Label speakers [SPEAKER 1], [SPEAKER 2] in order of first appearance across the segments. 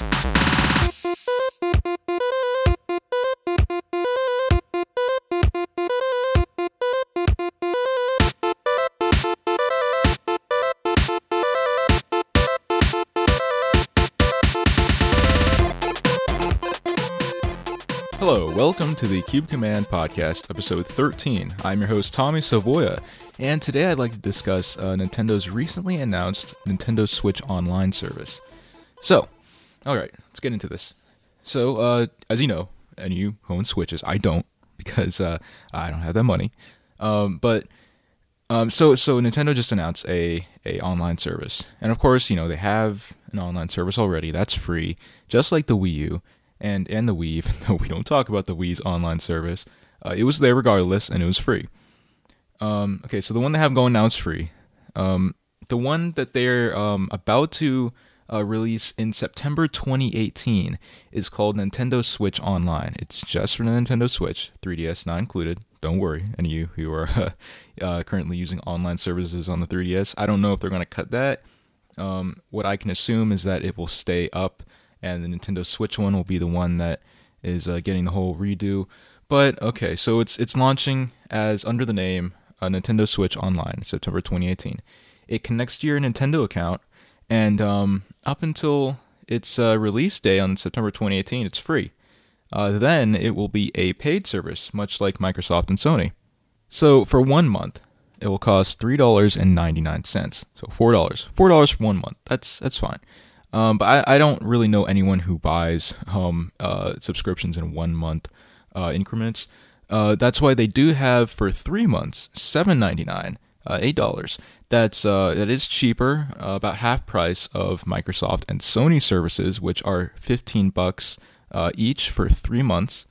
[SPEAKER 1] Hello, welcome to the Cube Command Podcast, episode 13. I'm your host, Tommy Savoya, and today I'd like to discuss uh, Nintendo's recently announced Nintendo Switch Online service. So, alright, let's get into this. So, uh, as you know, and you own Switches, I don't, because uh, I don't have that money. Um, but um, so so Nintendo just announced a a online service, and of course, you know they have an online service already. That's free, just like the Wii U and and the Wii, even though we don't talk about the Wii's online service. Uh, it was there regardless, and it was free. Um, okay, so the one they have going now is free. Um, the one that they're um, about to uh, release in September 2018 is called Nintendo Switch Online. It's just for the Nintendo Switch, 3DS not included. Don't worry, any of you who are uh, currently using online services on the 3DS. I don't know if they're going to cut that. Um, what I can assume is that it will stay up and the Nintendo Switch one will be the one that is uh, getting the whole redo. But okay, so it's it's launching as under the name uh, Nintendo Switch Online, September 2018. It connects to your Nintendo account, and um, up until its uh, release day on September 2018, it's free. Uh, then it will be a paid service, much like Microsoft and Sony. So for one month, it will cost three dollars and ninety nine cents. So four dollars, four dollars for one month. That's that's fine. Um, but I, I don't really know anyone who buys um, uh, subscriptions in one month uh, increments. Uh, that's why they do have for three months seven ninety nine, uh, eight dollars. That's uh, that is cheaper, uh, about half price of Microsoft and Sony services, which are fifteen bucks each for three months.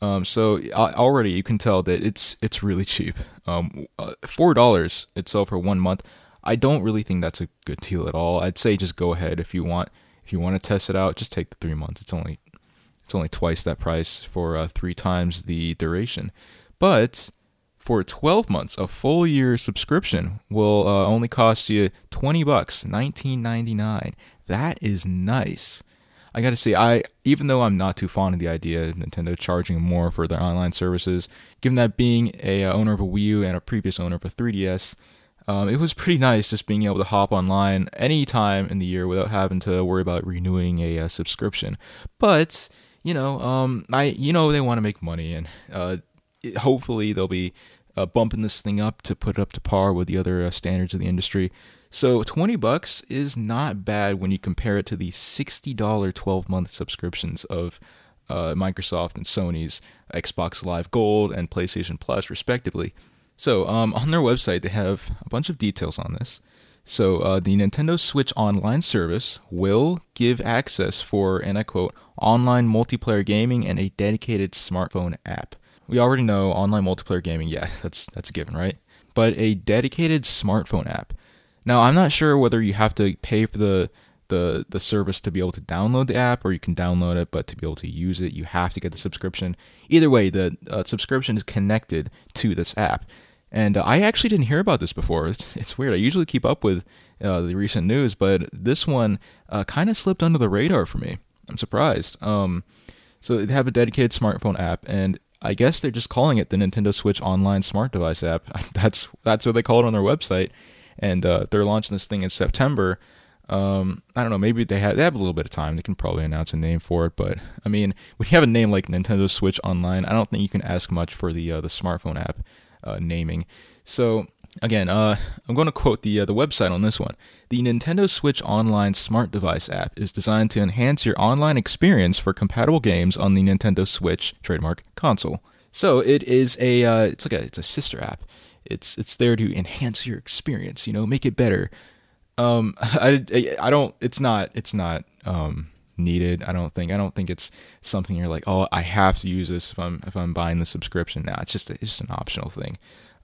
[SPEAKER 1] Um, so already you can tell that it's it's really cheap. Um, Four dollars itself for one month. I don't really think that's a good deal at all. I'd say just go ahead if you want. If you want to test it out, just take the three months. It's only it's only twice that price for uh, three times the duration. But for 12 months, a full year subscription will uh, only cost you 20 bucks, 19.99. That is nice. I got to say, I even though I'm not too fond of the idea of Nintendo charging more for their online services, given that being a uh, owner of a Wii U and a previous owner of a 3DS, um, it was pretty nice just being able to hop online any time in the year without having to worry about renewing a, uh, subscription. But you know, um, I you know they want to make money, and uh, hopefully they'll be uh, bumping this thing up to put it up to par with the other uh, standards of the industry. So 20 bucks is not bad when you compare it to the $60 12 month subscriptions of uh, Microsoft and Sony's Xbox Live Gold and PlayStation Plus, respectively. So um, on their website, they have a bunch of details on this. So uh, the Nintendo Switch Online service will give access for, and I quote, online multiplayer gaming and a dedicated smartphone app. We already know online multiplayer gaming, yeah, that's that's a given, right? But a dedicated smartphone app. Now, I'm not sure whether you have to pay for the the the service to be able to download the app or you can download it but to be able to use it you have to get the subscription either way the uh, subscription is connected to this app and uh, I actually didn't hear about this before. It's it's weird. I usually keep up with uh, the recent news, but this one uh, kind of slipped under the radar for me. I'm surprised. Um, so they have a dedicated smartphone app, and I guess they're just calling it the Nintendo Switch Online Smart Device app. That's that's what they call it on their website, and uh, they're launching this thing in September. Um, I don't know. Maybe they have they have a little bit of time. They can probably announce a name for it. But I mean, when you have a name like Nintendo Switch Online, I don't think you can ask much for the uh, the smartphone app uh, naming. So again, uh, I'm going to quote the uh, the website on this one. The Nintendo Switch Online smart device app is designed to enhance your online experience for compatible games on the Nintendo Switch trademark console. So it is a uh, it's like a it's a sister app. It's it's there to enhance your experience. You know, make it better. Um, I, I don't. It's not. It's not. Um, needed. I don't think. I don't think it's something you're like, oh, I have to use this if I'm if I'm buying the subscription. Now nah, it's just a, it's just an optional thing.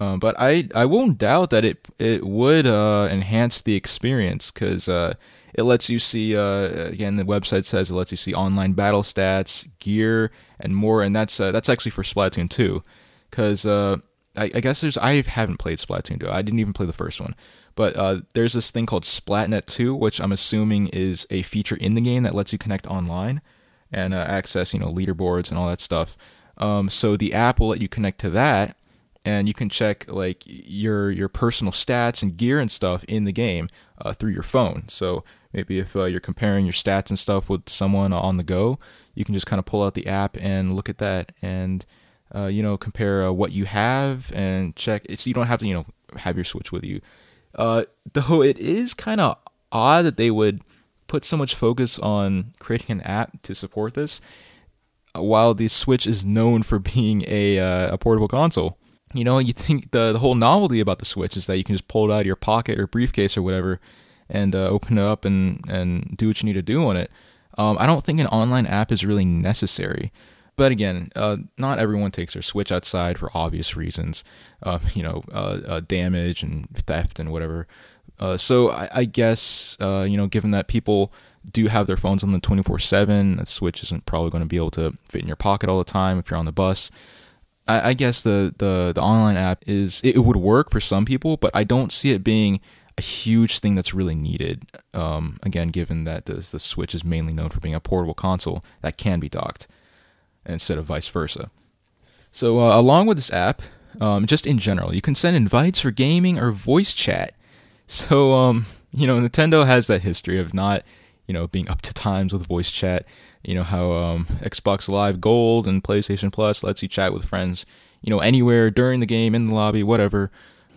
[SPEAKER 1] Um, but I I won't doubt that it it would uh, enhance the experience because uh, it lets you see uh, again the website says it lets you see online battle stats, gear, and more. And that's uh, that's actually for Splatoon 2 because uh, I, I, guess there's I haven't played Splatoon 2. I didn't even play the first one. But there's this thing called Splatnet 2, which I'm assuming is a feature in the game that lets you connect online and access, you know, leaderboards and all that stuff. Um, so the app will let you connect to that, and you can check like your your personal stats and gear and stuff in the game uh, through your phone. So maybe if uh, you're comparing your stats and stuff with someone on the go, you can just kind of pull out the app and look at that and uh, you know compare uh, what you have and check. It's you don't have to you know have your Switch with you. Uh, though it is kind of odd that they would put so much focus on creating an app to support this, uh, while the Switch is known for being a a portable console. You know, you think the the whole novelty about the Switch is that you can just pull it out of your pocket or briefcase or whatever, and uh, open it up and and do what you need to do on it. Um, I don't think an online app is really necessary. But again, uh, not everyone takes their Switch outside for obvious reasons, uh, you know, uh, uh damage and theft and whatever. Uh, so I, I guess you know, given that people do have their phones on them 24/7, the Switch isn't probably going to be able to fit in your pocket all the time if you're on the bus. I, I guess the, the the online app is it would work for some people, but I don't see it being a huge thing that's really needed. Um, again, given that the, the Switch is mainly known for being a portable console that can be docked instead of vice versa. So, uh, along with this app, um, just in general, you can send invites for gaming or voice chat. So, um, you know, Nintendo has that history of not, you know, being up to times with voice chat. You know how um, Xbox Live Gold and PlayStation Plus lets you chat with friends, you know, anywhere during the game, in the lobby, whatever.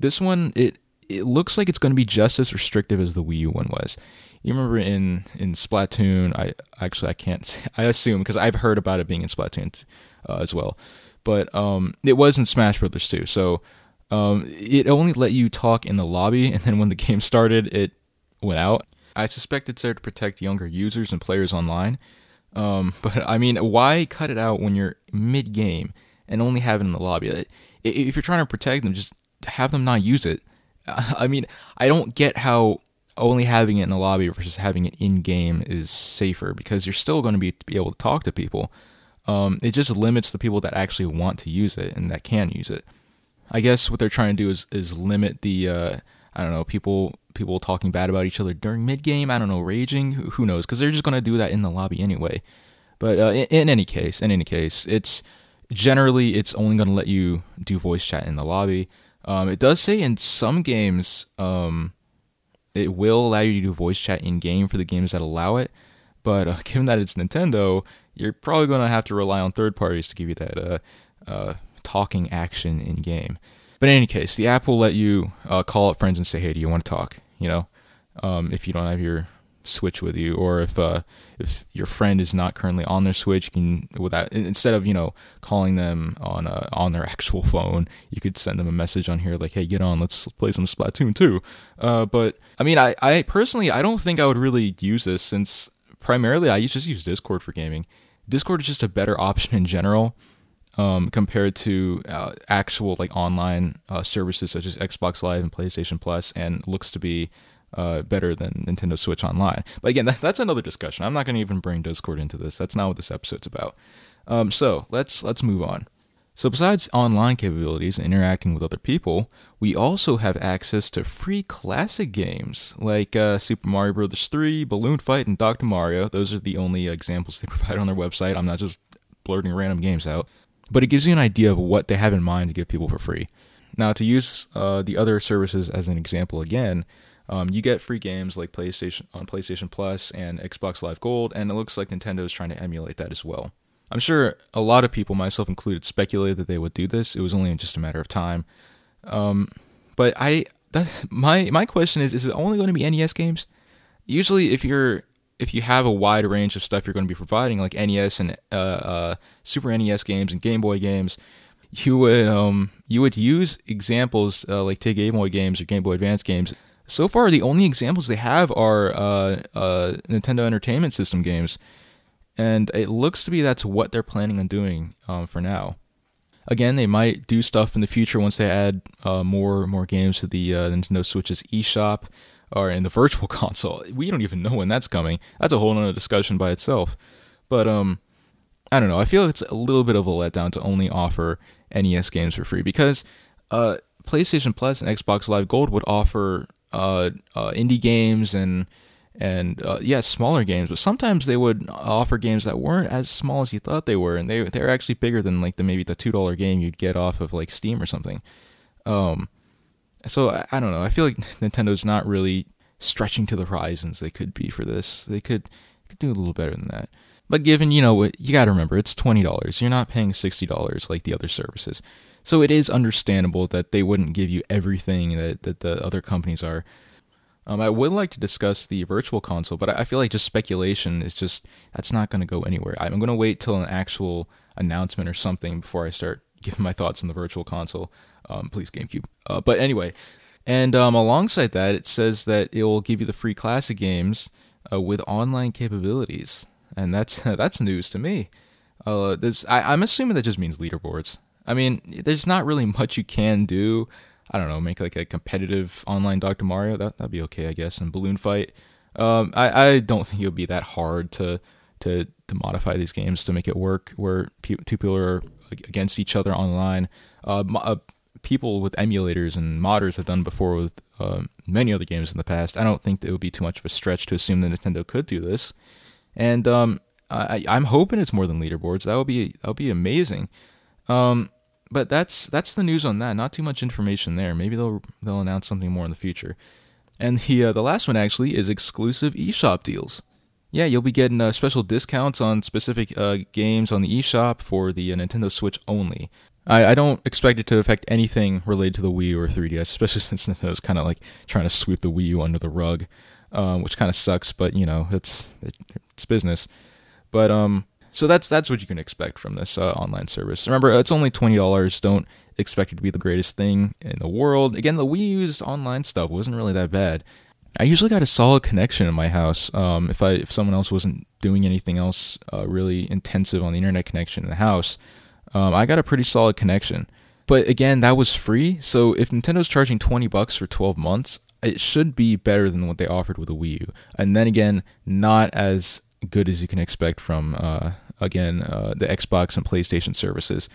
[SPEAKER 1] This one, it it looks like it's going to be just as restrictive as the Wii U one was. You remember in in Splatoon? I actually I can't. Say, I assume because I've heard about it being in Splatoon uh, as well, but um, it was in Smash Brothers too. So um, it only let you talk in the lobby, and then when the game started, it went out. I suspect it's there to protect younger users and players online. Um, but I mean, why cut it out when you're mid game and only have it in the lobby? If you're trying to protect them, just have them not use it. I mean, I don't get how only having it in the lobby versus having it in game is safer because you're still going to be, be able to talk to people. Um, it just limits the people that actually want to use it and that can use it. I guess what they're trying to do is is limit the uh, I don't know people people talking bad about each other during mid game. I don't know raging. Who knows? Because they're just to do that in the lobby anyway. But uh, in, in, any case, in any case, it's generally it's only to let you do voice chat in the lobby. Um, it does say in some games um, it will allow you to do voice chat in game for the games that allow it. But uh, given that it's Nintendo, you're probably going to have to rely on third parties to give you that uh, uh, talking action in game. But in any case, the app will let you uh, call up friends and say, "Hey, do you want to talk?" You know, um, if you don't have your Switch with you, or if uh, if your friend is not currently on their Switch, can without instead of you know calling them on uh, on their actual phone, you could send them a message on here like, "Hey, get on, let's play some Splatoon 2." Uh, but I mean, I I personally I don't think I would really use this since primarily I just use Discord for gaming. Discord is just a better option in general. Um, compared to uh, actual like online uh, services such as Xbox Live and PlayStation Plus, and looks to be uh, better than Nintendo Switch Online. But again, that, that's another discussion. I'm not going to even bring Discord into this. That's not what this episode's about. Um, so let's let's move on. So besides online capabilities and interacting with other people, we also have access to free classic games like uh, Super Mario Bros. 3, Balloon Fight, and Dr. Mario. Those are the only examples they provide on their website. I'm not just blurting random games out, but it gives you an idea of what they have in mind to give people for free. Now, to use uh, the other services as an example again, um, you get free games like PlayStation on PlayStation Plus and Xbox Live Gold, and it looks like Nintendo is trying to emulate that as well. I'm sure a lot of people, myself included, speculated that they would do this. It was only just a matter of time. Um, but I that's my my question is: Is it only going to be NES games? Usually, if you're if you have a wide range of stuff you're going to be providing, like NES and uh, uh, Super NES games and Game Boy games, you would um you would use examples uh, like take Game Boy games or Game Boy Advance games. So far the only examples they have are uh, uh, Nintendo Entertainment System games, and it looks to be that's what they're planning on doing um, for now. Again, they might do stuff in the future once they add uh, more more games to the Nintendo Switch's eShop or in the Virtual Console. We don't even know when that's coming. That's a whole other discussion by itself. But um, I don't know. I feel it's a little bit of a letdown to only offer NES games for free because uh, PlayStation Plus and Xbox Live Gold would offer uh, uh, indie games and and uh, yeah, smaller games. But sometimes they would offer games that weren't as small as you thought they were, and they they're actually bigger than like the maybe the two dollar game you'd get off of like Steam or something. Um, so I, I don't know. I feel like Nintendo's not really stretching to the horizons they could be for this. They could could do a little better than that. But given, you know, what you got to remember it's $20. You're not paying $60 like the other services. So it is understandable that they wouldn't give you everything that, that the other companies are. Um, I would like to discuss the virtual console, but I feel like just speculation is just that's not going to go anywhere. I'm going to wait till an actual announcement or something before I start giving my thoughts on the virtual console. Um, please, GameCube. Uh, but anyway, and um, alongside that, it says that it will give you the free classic games uh, with online capabilities, and that's that's news to me. Uh, this I, I'm assuming that just means leaderboards. I mean, there's not really much you can do. I don't know, make like a competitive online Dr. Mario. That that'd be okay, I guess. And Balloon Fight. Um, I I don't think it would be that hard to to to modify these games to make it work where two people are against each other online. Uh, uh, people with emulators and modders have done before with uh, many other games in the past. I don't think it would be too much of a stretch to assume that Nintendo could do this. And um, I, I'm hoping it's more than leaderboards. That would be that would be amazing. Um, but that's that's the news on that. Not too much information there. Maybe they'll they'll announce something more in the future. And the uh, the last one actually is exclusive eShop deals. Yeah, you'll be getting uh, special discounts on specific uh, games on the eShop for the uh, Nintendo Switch only. I, I don't expect it to affect anything related to the Wii U or 3DS, especially since Nintendo's kind of like trying to sweep the Wii U under the rug, um, which kind of sucks. But you know, it's it's business. But um, so that's that's what you can expect from this uh, online service. Remember, it's only twenty dollars. Don't expect it to be the greatest thing in the world. Again, the Wii U's online stuff wasn't really that bad. I usually got a solid connection in my house. Um, if I if someone else wasn't doing anything else uh, really intensive on the internet connection in the house, um, I got a pretty solid connection. But again, that was free. So if Nintendo's charging 20 bucks for 12 months, it should be better than what they offered with the Wii U. And then again, not as good as you can expect from uh, again uh, the Xbox and PlayStation services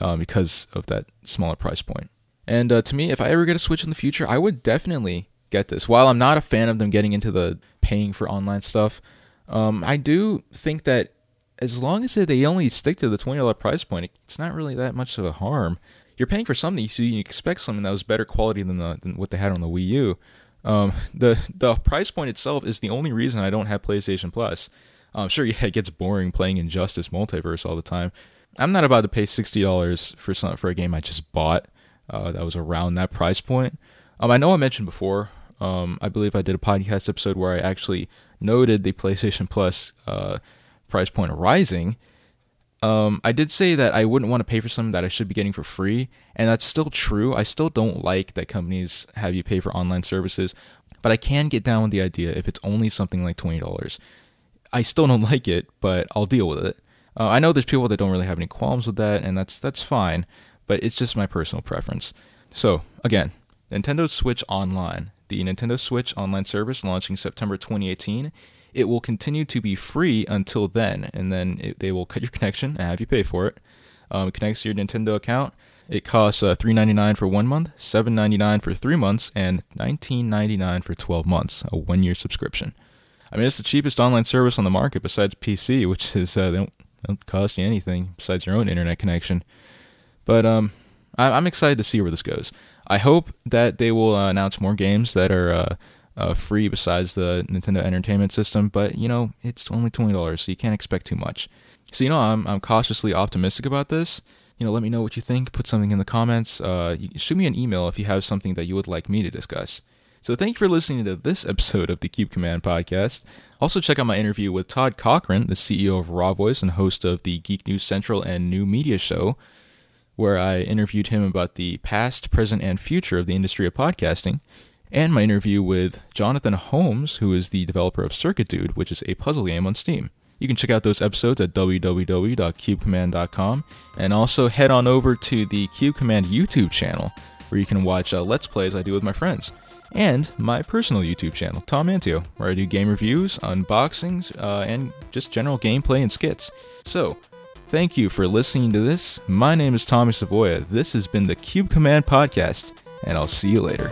[SPEAKER 1] uh, because of that smaller price point. And uh, to me, if I ever get a Switch in the future, I would definitely get this. While I'm not a fan of them getting into the paying for online stuff, um, I do think that as long as they only stick to the twenty dollar price point, it's not really that much of a harm. You're paying for something, so you expect something that was better quality than the than what they had on the Wii U. Um, the the price point itself is the only reason I don't have PlayStation Plus. I'm sure, yeah, it gets boring playing Injustice Multiverse all the time. I'm not about to pay sixty dollars for some for a game I just bought uh, that was around that price point. Um, I know I mentioned before. Um, I believe I did a podcast episode where I actually noted the PlayStation Plus uh, price point rising, um, I did say that I wouldn't want to pay for something that I should be getting for free, and that's still true. I still don't like that companies have you pay for online services, but I can get down with the idea if it's only something like twenty dollars. I still don't like it, but I'll deal with it. Uh, I know there's people that don't really have any qualms with that, and that's that's fine, but it's just my personal preference. So again, Nintendo Switch Online, the Nintendo Switch online service launching September 2018 it will continue to be free until then, and then it, they will cut your connection and have you pay for it. Um, it connects to your Nintendo account. It costs uh, $3.99 for one month, $7.99 for three months, and $19.99 for 12 months, a one year subscription. I mean, it's the cheapest online service on the market besides PC, which is uh, they don't, don't cost you anything besides your own internet connection. But um, I, I'm excited to see where this goes. I hope that they will uh, announce more games that are uh, uh, free besides the Nintendo Entertainment System, but you know it's only twenty dollars, so you can't expect too much. So you know I'm I'm cautiously optimistic about this. You know, let me know what you think. Put something in the comments. Uh, shoot me an email if you have something that you would like me to discuss. So thank you for listening to this episode of the Cube Command podcast. Also check out my interview with Todd Cochran, the CEO of RawVoice and host of the Geek News Central and New Media Show, where I interviewed him about the past, present, and future of the industry of podcasting and my interview with Jonathan Holmes, who is the developer of Circuit Dude, which is a puzzle game on Steam. You can check out those episodes at www.cubecommand.com and also head on over to the Cube Command YouTube channel where you can watch uh, Let's Plays I do with my friends and my personal YouTube channel, Tom Antio, where I do game reviews, unboxings, uh, and just general gameplay and skits. So, thank you for listening to this. My name is Tommy Savoya. This has been the Cube Command Podcast, and I'll see you later.